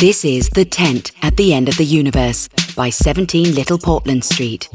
This is The Tent at the End of the Universe by 17 Little Portland Street.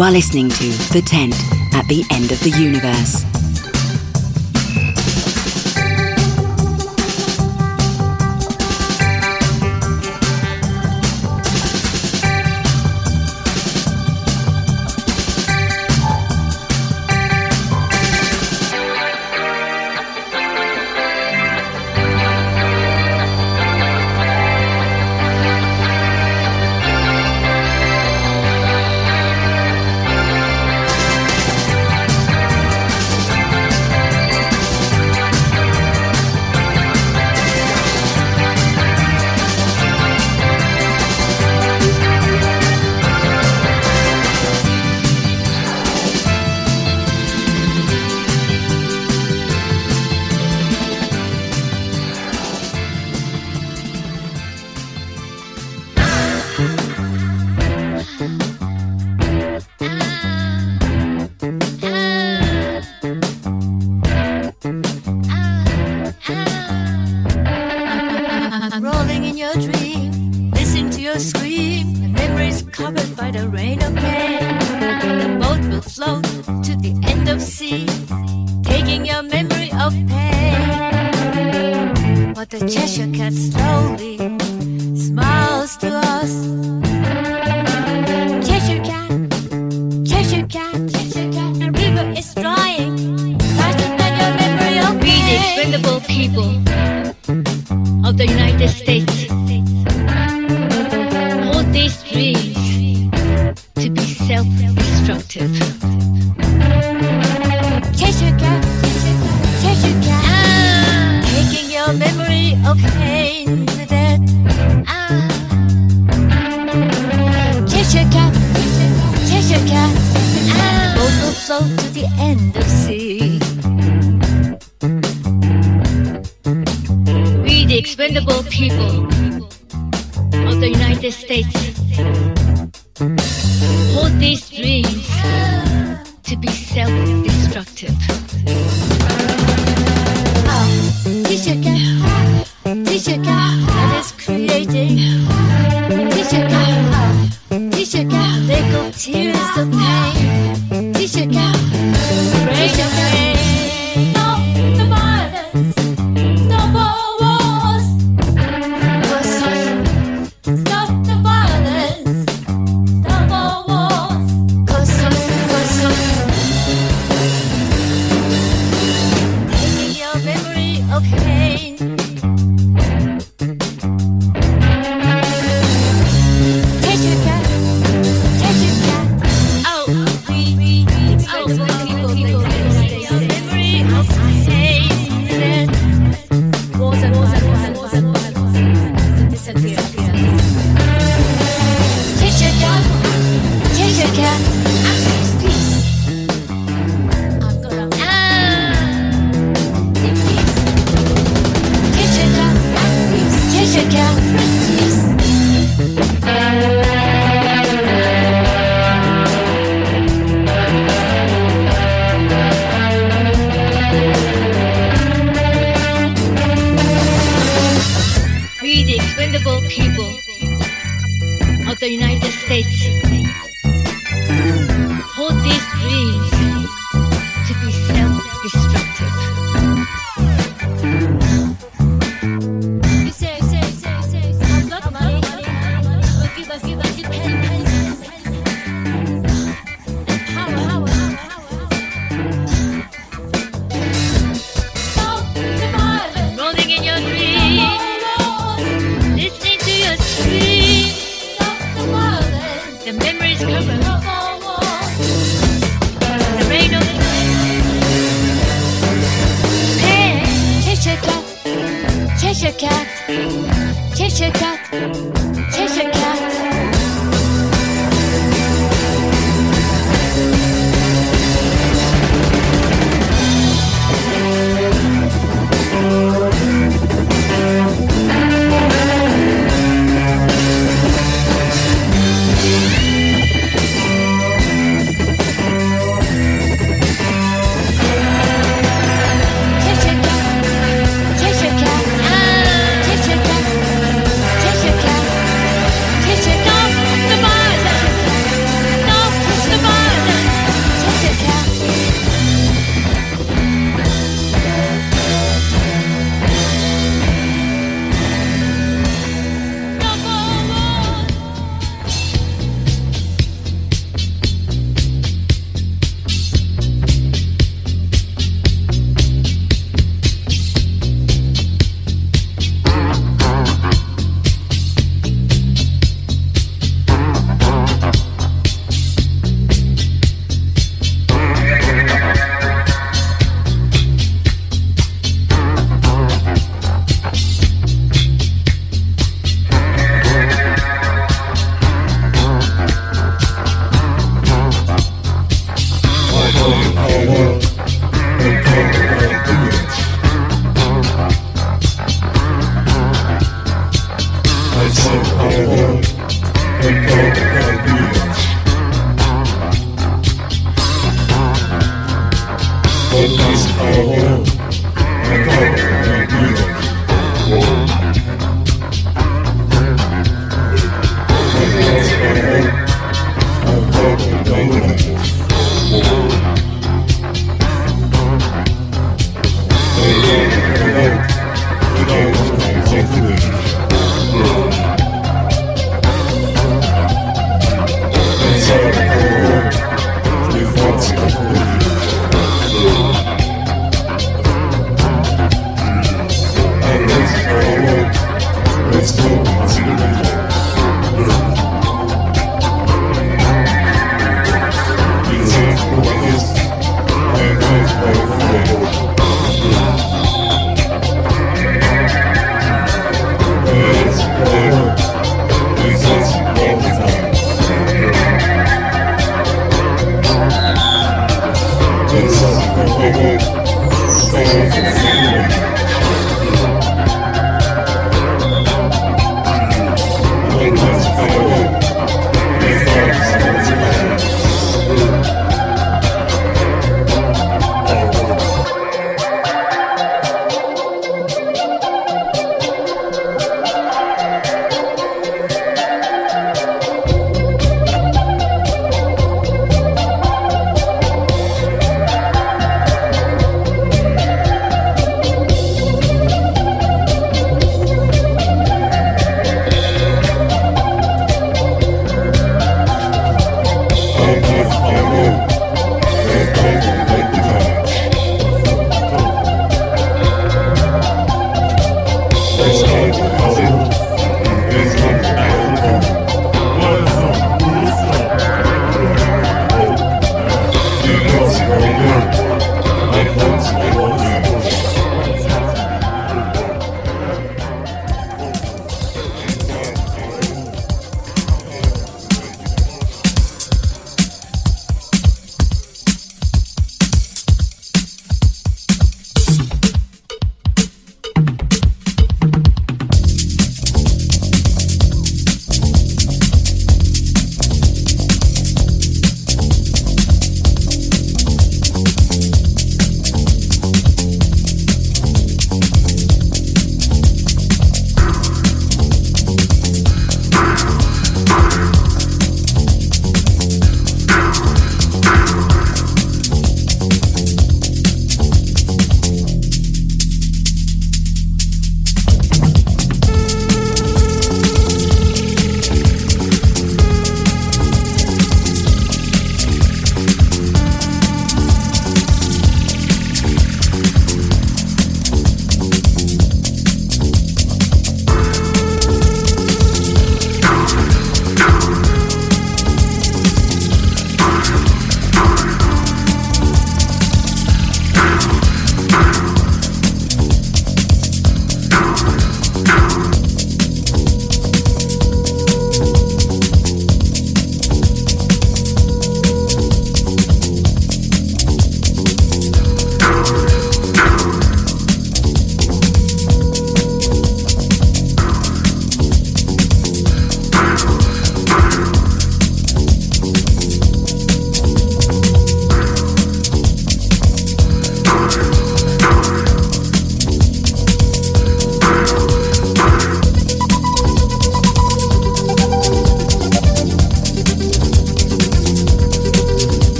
You are listening to The Tent at the End of the Universe.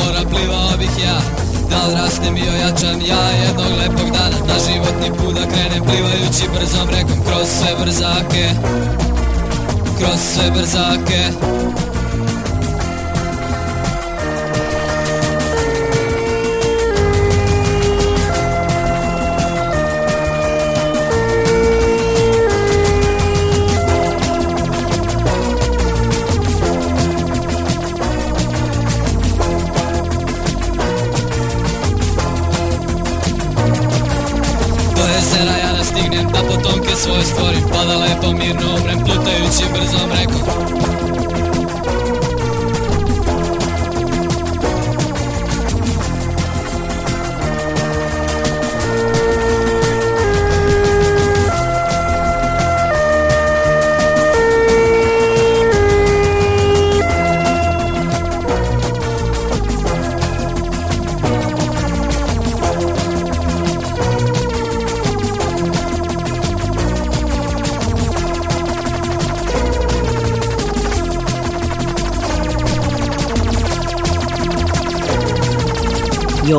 Mora Plivao bih ja. Da li rastem i ojačam ja jednog lepog dana. Na životni put da krenem plivajući brzom rekom Kroz sve brzake. Kroz sve brzake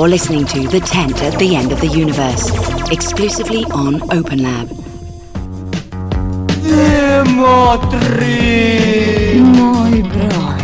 You're listening to The Tent at the End of the Universe, exclusively on OpenLab. Moj broj.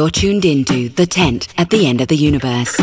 You're tuned into The Tent at the End of the Universe.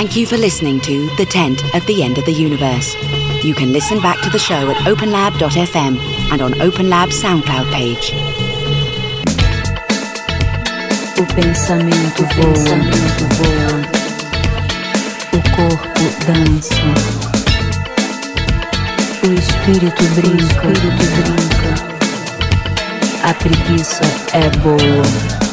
Thank you for listening to The Tent at the End of the Universe. You can listen back to the show at openlab.fm and on OpenLab's SoundCloud page. O pensamento voa, voa. O corpo dança. O espírito brinca, o espírito brinca. A preguiça é boa.